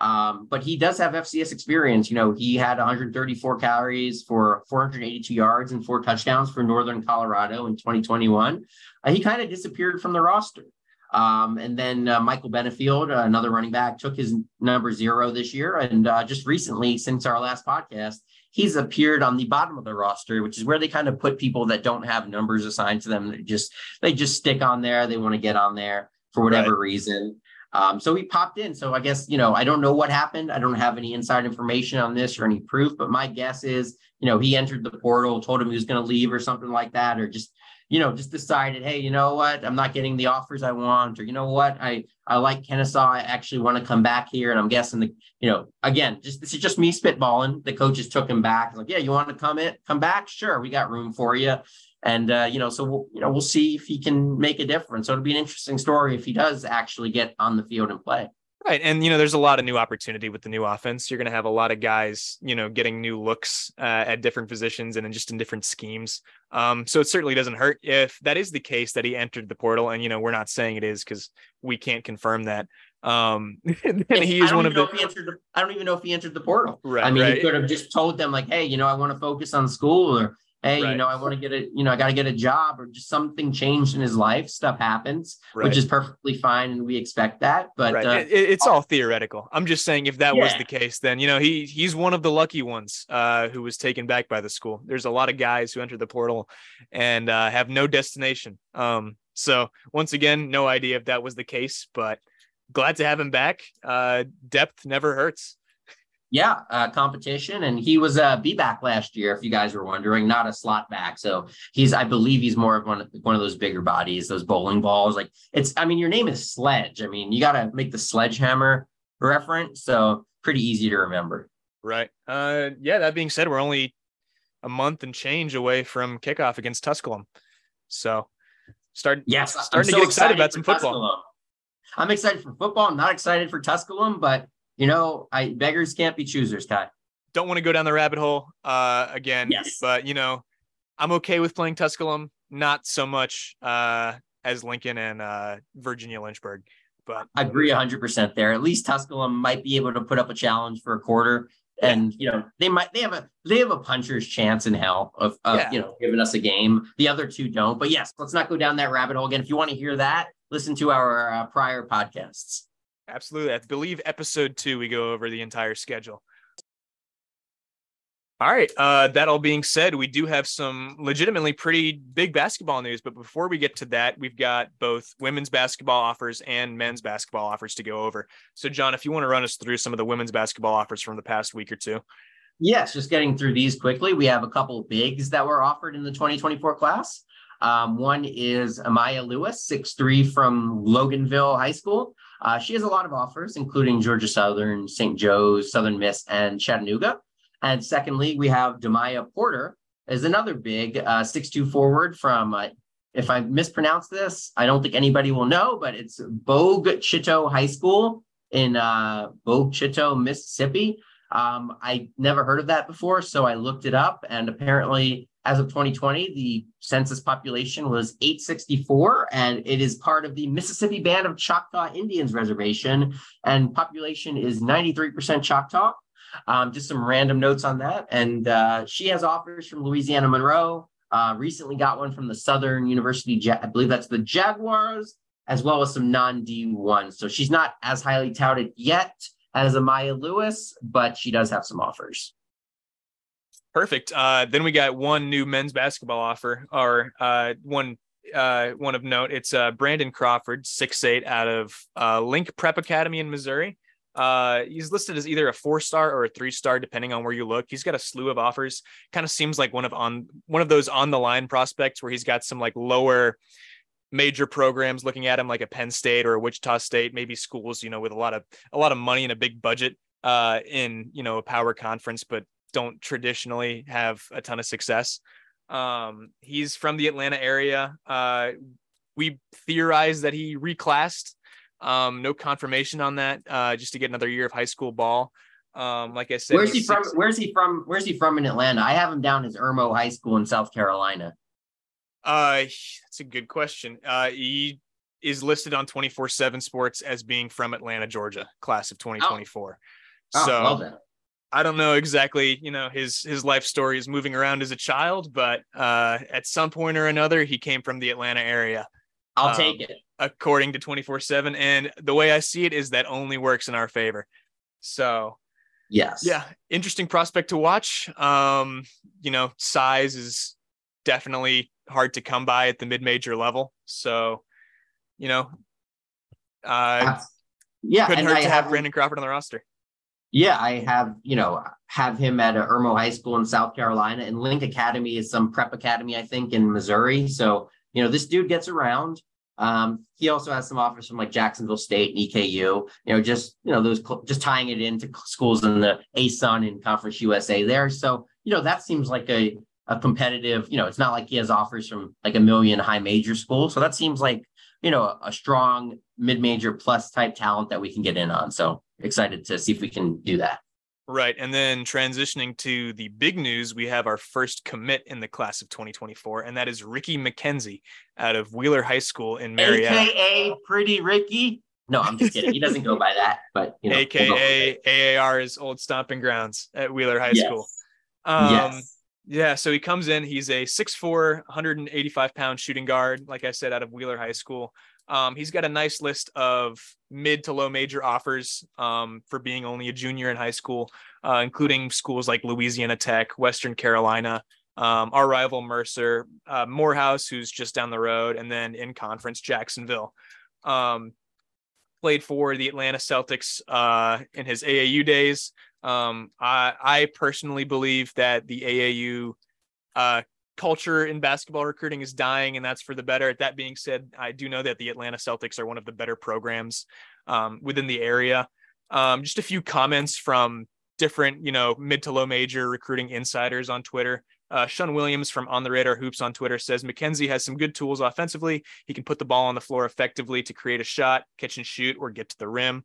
[SPEAKER 3] Um, but he does have FCS experience. You know, he had 134 calories for 482 yards and four touchdowns for Northern Colorado in 2021. Uh, he kind of disappeared from the roster. Um, and then uh, Michael Benefield, uh, another running back, took his number zero this year. And uh, just recently, since our last podcast, he's appeared on the bottom of the roster, which is where they kind of put people that don't have numbers assigned to them. They just they just stick on there. They want to get on there for whatever right. reason. Um, so he popped in. So I guess, you know, I don't know what happened. I don't have any inside information on this or any proof, but my guess is, you know, he entered the portal, told him he was going to leave or something like that, or just, you know, just decided, hey, you know what, I'm not getting the offers I want, or you know what, I I like Kennesaw. I actually want to come back here. And I'm guessing the, you know, again, just this is just me spitballing. The coaches took him back. Like, yeah, you want to come in, come back? Sure, we got room for you. And uh, you know, so we'll, you know, we'll see if he can make a difference. So it'll be an interesting story if he does actually get on the field and play.
[SPEAKER 1] Right. And, you know, there's a lot of new opportunity with the new offense. You're going to have a lot of guys, you know, getting new looks uh, at different positions and just in different schemes. Um, so it certainly doesn't hurt if that is the case that he entered the portal. And, you know, we're not saying it is because we can't confirm that. Um, and he is one of the,
[SPEAKER 3] the, I don't even know if he entered the portal.
[SPEAKER 1] Right.
[SPEAKER 3] I mean,
[SPEAKER 1] right.
[SPEAKER 3] he could have just told them, like, hey, you know, I want to focus on school or, hey, right. you know, I want to get a, you know, I got to get a job or just something changed in his life. Stuff happens, right. which is perfectly fine, and we expect that. But
[SPEAKER 1] right. uh, it, it's all theoretical. I'm just saying, if that yeah. was the case, then you know, he he's one of the lucky ones uh, who was taken back by the school. There's a lot of guys who enter the portal and uh, have no destination. Um, so once again, no idea if that was the case, but glad to have him back. Uh, depth never hurts.
[SPEAKER 3] Yeah, uh, competition, and he was a B back last year. If you guys were wondering, not a slot back. So he's, I believe, he's more of one of one of those bigger bodies, those bowling balls. Like it's, I mean, your name is Sledge. I mean, you got to make the sledgehammer reference. So pretty easy to remember.
[SPEAKER 1] Right. Uh, yeah. That being said, we're only a month and change away from kickoff against Tusculum. So start,
[SPEAKER 3] yes,
[SPEAKER 1] starting I'm to so get excited about some football.
[SPEAKER 3] Tusculum. I'm excited for football. I'm not excited for Tusculum, but you know, I beggars can't be choosers, Kai.
[SPEAKER 1] Don't want to go down the rabbit hole uh, again.
[SPEAKER 3] Yes.
[SPEAKER 1] But you know, I'm okay with playing Tusculum. Not so much uh, as Lincoln and uh, Virginia Lynchburg. But
[SPEAKER 3] I agree 100% there. At least Tusculum might be able to put up a challenge for a quarter. And you know they might they have a they have a puncher's chance in hell of, of
[SPEAKER 1] Yeah.
[SPEAKER 3] you know giving us a game. The other two don't. But yes, let's not go down that rabbit hole again. If you want to hear that, listen to our uh, prior podcasts.
[SPEAKER 1] Absolutely. I believe episode two, we go over the entire schedule. All right. Uh, that all being said, we do have some legitimately pretty big basketball news. But before we get to that, we've got both women's basketball offers and men's basketball offers to go over. So, Jon, if you want to run us through some of the women's basketball offers from the past week or two.
[SPEAKER 3] Yes, just getting through these quickly. We have a couple of bigs that were offered in the 2024 class. Um, one is Amaya Lewis, 6'3 from Loganville High School. Uh, she has a lot of offers, including Georgia Southern, St. Joe's, Southern Miss, and Chattanooga. And secondly, we have Demaya Porter is another big uh, 6'2 forward from, uh, if I mispronounce this, I don't think anybody will know, but it's Bogue Chitto High School in uh, Bogue Chitto, Mississippi. Um, I never heard of that before, so I looked it up, and apparently, as of 2020, the census population was 864, and it is part of the Mississippi Band of Choctaw Indians Reservation, and population is 93% Choctaw. Um, just some random notes on that, and uh, she has offers from Louisiana Monroe. Uh, recently got one from the Southern University, I believe that's the Jaguars, as well as some non D1. So she's not as highly touted yet as Amaya Lewis, but she does have some offers.
[SPEAKER 1] Perfect. Uh, then we got one new men's basketball offer, or uh, one uh, one of note. It's uh, Brandon Crawford, six eight, out of uh, Link Prep Academy in Missouri. Uh, he's listed as either a four star or a three star, depending on where you look. He's got a slew of offers. Kind of seems like one of on one of those on the line prospects where he's got some like lower major programs looking at him, like a Penn State or a Wichita State, maybe schools you know with a lot of a lot of money and a big budget uh, in you know a power conference, but don't traditionally have a ton of success. Um, he's from the Atlanta area. Uh, we theorize that he reclassed. Um, no confirmation on that. Uh, just to get another year of high school ball. Um, like I said,
[SPEAKER 3] Where's he from?
[SPEAKER 1] six-
[SPEAKER 3] Where's he from? Where's he from in Atlanta? I have him down as Irmo High School in South Carolina.
[SPEAKER 1] Uh, that's a good question. Uh, he is listed on 24 7 sports as being from Atlanta, Georgia, class of 2024.
[SPEAKER 3] Oh,
[SPEAKER 1] so. I don't know exactly, you know, his his life story is moving around as a child, but uh, at some point or another, he came from the Atlanta area,
[SPEAKER 3] I'll
[SPEAKER 1] um,
[SPEAKER 3] take it.
[SPEAKER 1] according to 24 7. And the way I see it is that only works in our favor. So
[SPEAKER 3] Yes.
[SPEAKER 1] yeah, interesting prospect to watch. Um, you know, size is definitely hard to come by at the mid-major level. So, you know, uh,
[SPEAKER 3] Yeah.
[SPEAKER 1] couldn't
[SPEAKER 3] and
[SPEAKER 1] hurt
[SPEAKER 3] I
[SPEAKER 1] to have Brandon Crawford on the roster.
[SPEAKER 3] Yeah, I have, you know, have him at a Irmo High School in South Carolina, and Link Academy is some prep academy, I think, in Missouri. So, you know, this dude gets around. Um, he also has some offers from like Jacksonville State and EKU. You know, just you know those cl- just tying it into schools in the ASUN and Conference USA there. So, you know, that seems like a a competitive. You know, it's not like he has offers from like a million high major schools. So that seems like you know a strong mid major plus type talent that we can get in on. So excited to see if we can do that.
[SPEAKER 1] Right. And then transitioning to the big news, we have our first commit in the class of 2024, and that is Ricky McKenzie out of Wheeler High School in Marietta,
[SPEAKER 3] AKA Pretty Ricky. No, I'm just kidding. He doesn't go by that, but you know, we'll go with
[SPEAKER 1] aka
[SPEAKER 3] it.
[SPEAKER 1] AAR's old stomping grounds at Wheeler High
[SPEAKER 3] Yes.
[SPEAKER 1] School. Um,
[SPEAKER 3] yes.
[SPEAKER 1] Yeah, so he comes in. He's a 6'4, 185 pound shooting guard, like I said, out of Wheeler High School. Um, he's got a nice list of mid to low major offers um, for being only a junior in high school, uh, including schools like Louisiana Tech, Western Carolina, um, our rival Mercer, uh, Morehouse, who's just down the road, and then in conference Jacksonville. Um, played for the Atlanta Celtics uh, in his AAU days. Um, I, I personally believe that the AAU uh, culture in basketball recruiting is dying, and that's for the better. That being said, I do know that the Atlanta Celtics are one of the better programs um, within the area. Um, just a few comments from different, you know, mid to low major recruiting insiders on Twitter. Uh, Sean Williams from On the Radar Hoops on Twitter says McKenzie has some good tools offensively. He can put the ball on the floor effectively to create a shot, catch and shoot, or get to the rim.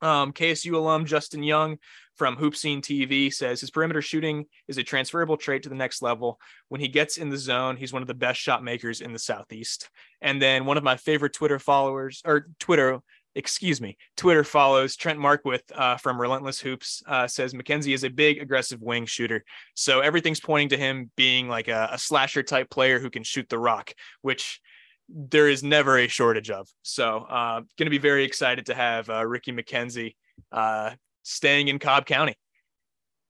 [SPEAKER 1] Um, KSU alum Justin Young from HoopSeen TV says his perimeter shooting is a transferable trait to the next level. When he gets in the zone, he's one of the best shot makers in the Southeast. And then one of my favorite Twitter followers or Twitter, excuse me, Twitter follows Trent Markwith uh, from Relentless Hoops uh, says McKenzie is a big aggressive wing shooter. So everything's pointing to him being like a, a slasher type player who can shoot the rock, which there is never a shortage of. So, uh, going to be very excited to have uh, Ricky McKenzie uh, staying in Cobb County.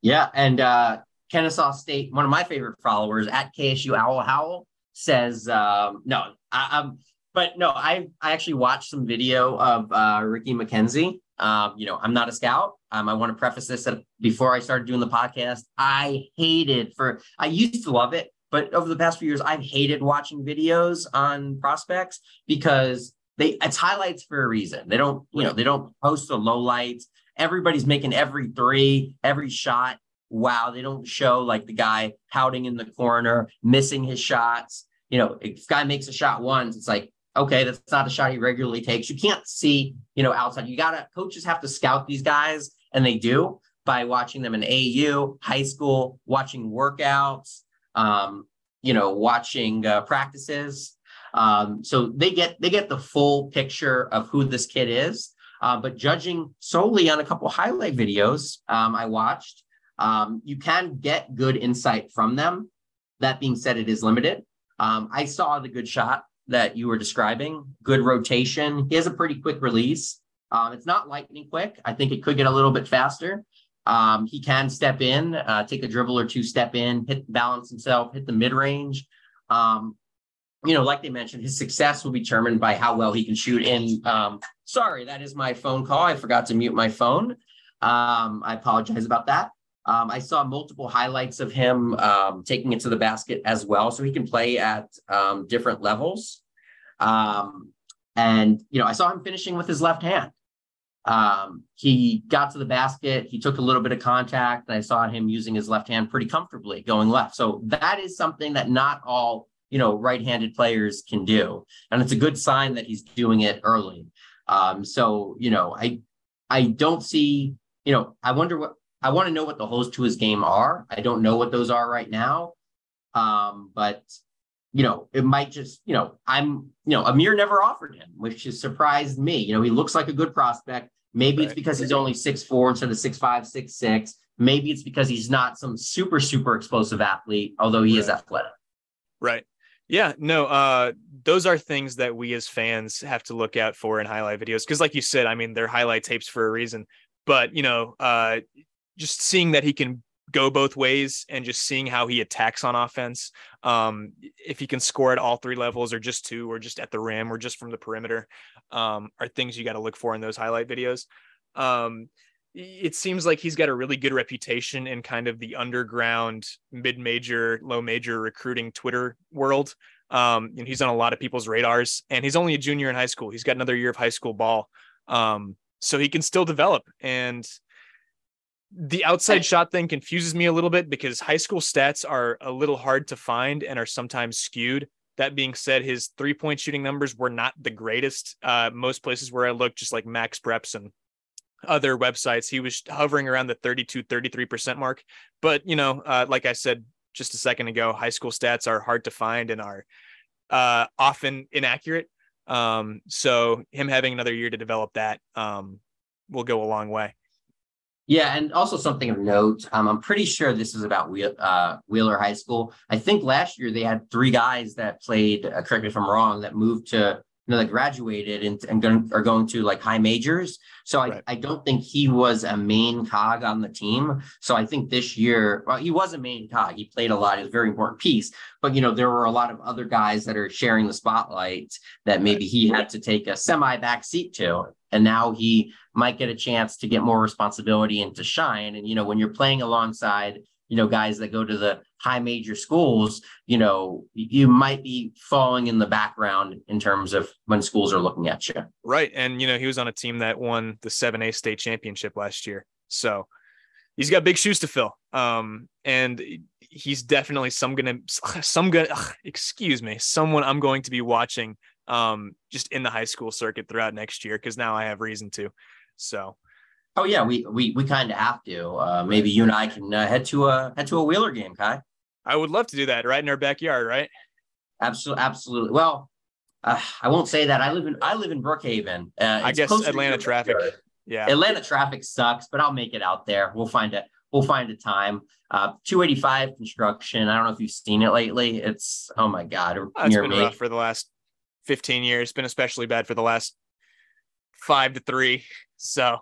[SPEAKER 3] Yeah, and uh, Kennesaw State, one of my favorite followers at KSU Owl Howl says, um, no, I, am but no, I I actually watched some video of uh, Ricky McKenzie. Um, you know, I'm not a scout. Um, I want to preface this that before I started doing the podcast, I hated for I used to love it, but over the past few years, I've hated watching videos on prospects because they it's highlights for a reason. They don't, you know, they don't post the low lights everybody's making every three, every shot. Wow, they don't show like the guy pouting in the corner, missing his shots. You know, if guy makes a shot once, it's like, okay, that's not a shot he regularly takes. You can't see, you know, outside. You gotta coaches have to scout these guys, and they do by watching them in AU, high school, watching workouts, um, you know, watching uh, practices. Um, so they get they get the full picture of who this kid is. Uh, but judging solely on a couple highlight videos um, I watched, um, you can get good insight from them. That being said, it is limited. Um, I saw the good shot that you were describing, good rotation. He has a pretty quick release. Um, it's not lightning quick. I think it could get a little bit faster. Um, he can step in, uh, take a dribble or two, step in, hit balance himself, hit the mid range. Um, you know, like they mentioned, his success will be determined by how well he can shoot in. Um, sorry, that is my phone call. I forgot to mute my phone. Um, I apologize about that. Um, I saw multiple highlights of him um, taking it to the basket as well, so he can play at um, different levels. Um, and you know, I saw him finishing with his left hand. he got to the basket. He took a little bit of contact, and I saw him using his left hand pretty comfortably going left. So that is something that not all you know right-handed players can do. And it's a good sign that he's doing it early. Um, so you know i i don't see you know i wonder what i want to know what the holes to his game are. I don't know what those are right now. Um, but you know it might just you know i'm you know amir never offered him which has surprised me. You know he looks like a good prospect. Maybe right. it's because he's only six four instead of six five six six. Maybe it's because he's not some super super explosive athlete although he right. is athletic.
[SPEAKER 1] Right yeah, no, uh, those are things that we as fans have to look out for in highlight videos. Cause like you said, I mean, they're highlight tapes for a reason, but you know, uh, just seeing that he can go both ways and just seeing how he attacks on offense. Um, if he can score at all three levels or just two, or just at the rim or just from the perimeter, um, are things you got to look for in those highlight videos. Um, it seems like he's got a really good reputation in kind of the underground mid-major low major recruiting twitter world. Um, and he's on a lot of people's radars and he's only a junior in high school. He's got another year of high school ball. Um, so he can still develop. And the outside shot thing confuses me a little bit because high school stats are a little hard to find and are sometimes skewed. That being said his three point shooting numbers were not the greatest. Uh, most places where i looked just like MaxPreps and other websites, he was hovering around the 32, 33% mark. But, you know, uh, like I said just a second ago, high school stats are hard to find and are uh, often inaccurate. Um, so him having another year to develop that um, will go a long way.
[SPEAKER 3] Yeah, and also something of note. Um, I'm pretty sure this is about Wheel, uh, Wheeler High School. I think last year they had three guys that played. Uh, correct me if I'm wrong. That moved to you know, that graduated and, and going, are going to like high majors. So I, right. I don't think he was a main cog on the team. So I think this year, well, he was a main cog. He played a lot. He was a very important piece. But, you know, there were a lot of other guys that are sharing the spotlight that maybe he had to take a semi back seat to. And now he might get a chance to get more responsibility and to shine. And, you know, when you're playing alongside you know, guys that go to the high major schools, you know, you might be falling in the background in terms of when schools are looking at you.
[SPEAKER 1] Right. And, you know, he was on a team that won the 7A state championship last year. So he's got big shoes to fill. Um, and he's definitely some gonna some gonna ugh, excuse me, someone I'm going to be watching um just in the high school circuit throughout next year because now I have reason to. So
[SPEAKER 3] Oh yeah, we we we kind of have to. Uh, maybe you and I can uh, head to a head to a Wheeler game, Kai.
[SPEAKER 1] I would love to do that right in our backyard, right?
[SPEAKER 3] Absolutely, absolutely. Well, uh, I won't say that. I live in I live in Brookhaven. Uh,
[SPEAKER 1] I guess Atlanta traffic. Backyard. Yeah,
[SPEAKER 3] Atlanta traffic sucks, but I'll make it out there. We'll find it. We'll find a time. Uh, 285 construction. I don't know if you've seen it lately. It's oh my god,
[SPEAKER 1] oh, it's been me. rough for the last 15 years. It's been especially bad for the last five to three. So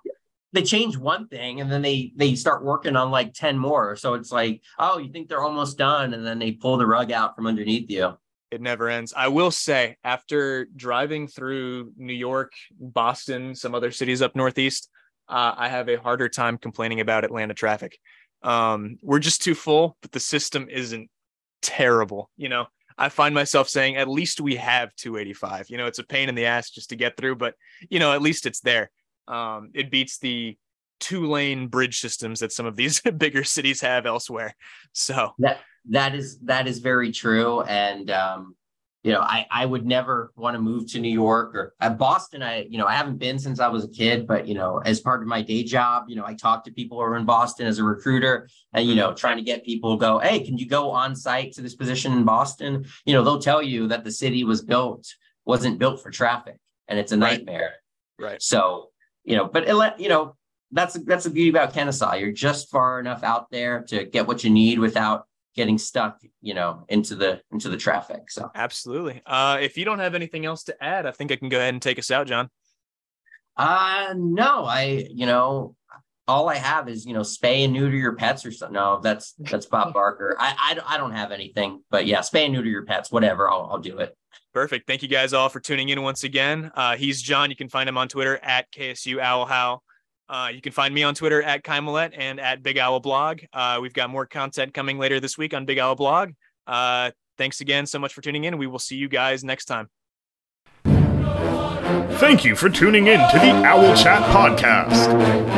[SPEAKER 3] they change one thing and then they they start working on like 10 more. So it's like oh you think they're almost done and then they pull the rug out from underneath you.
[SPEAKER 1] It never ends. I will say after driving through new york boston some other cities up northeast uh, i have a harder time complaining about atlanta traffic. Um, we're just too full but the system isn't terrible you know? I find myself saying at least we have 285 you know it's a pain in the ass just to get through but you know at least it's there um, it beats the two lane bridge systems that some of these bigger cities have elsewhere. So
[SPEAKER 3] that that is that is very true. And um, you know, I I would never want to move to New York or at uh, Boston. I you know I haven't been since I was a kid, but you know, as part of my day job, you know, I talk to people who are in Boston as a recruiter, and you know, trying to get people to go, hey, can you go on site to this position in Boston? You know, they'll tell you that the city was built wasn't built for traffic, and it's a nightmare.
[SPEAKER 1] Right.
[SPEAKER 3] So you know, but it, you know, that's that's the beauty about Kennesaw. You're just far enough out there to get what you need without getting stuck, you know, into the into the traffic. So
[SPEAKER 1] absolutely. Uh, if you don't have anything else to add, I think I can go ahead and take us out, Jon.
[SPEAKER 3] Uh no, I you know all I have is you know spay and neuter your pets or something. No, that's that's Bob Barker. I, I I don't have anything, but yeah, spay and neuter your pets, whatever. I'll I'll do it.
[SPEAKER 1] Perfect. Thank you guys all for tuning in once again. Uh, he's Jon. You can find him on Twitter at KSU Owl Howl. Uh, you can find me on Twitter at Kai Millett and at Big Owl Blog. Uh, we've got more content coming later this week on Big Owl Blog. Uh, thanks again so much for tuning in. We will see you guys next time.
[SPEAKER 2] Thank you for tuning in to the Owl Chat podcast.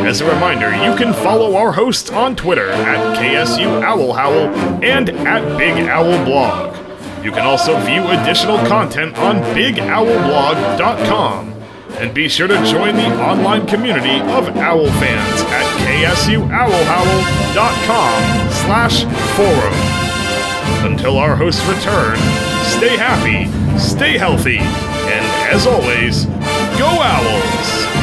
[SPEAKER 2] As a reminder, you can follow our hosts on Twitter at KSU Owl Howl and at Big Owl Blog. You can also view additional content on bigowlblog.com. And be sure to join the online community of owl fans at ksuowlhowl.com slash forum. Until our hosts return, stay happy, stay healthy, and as always, go Owls!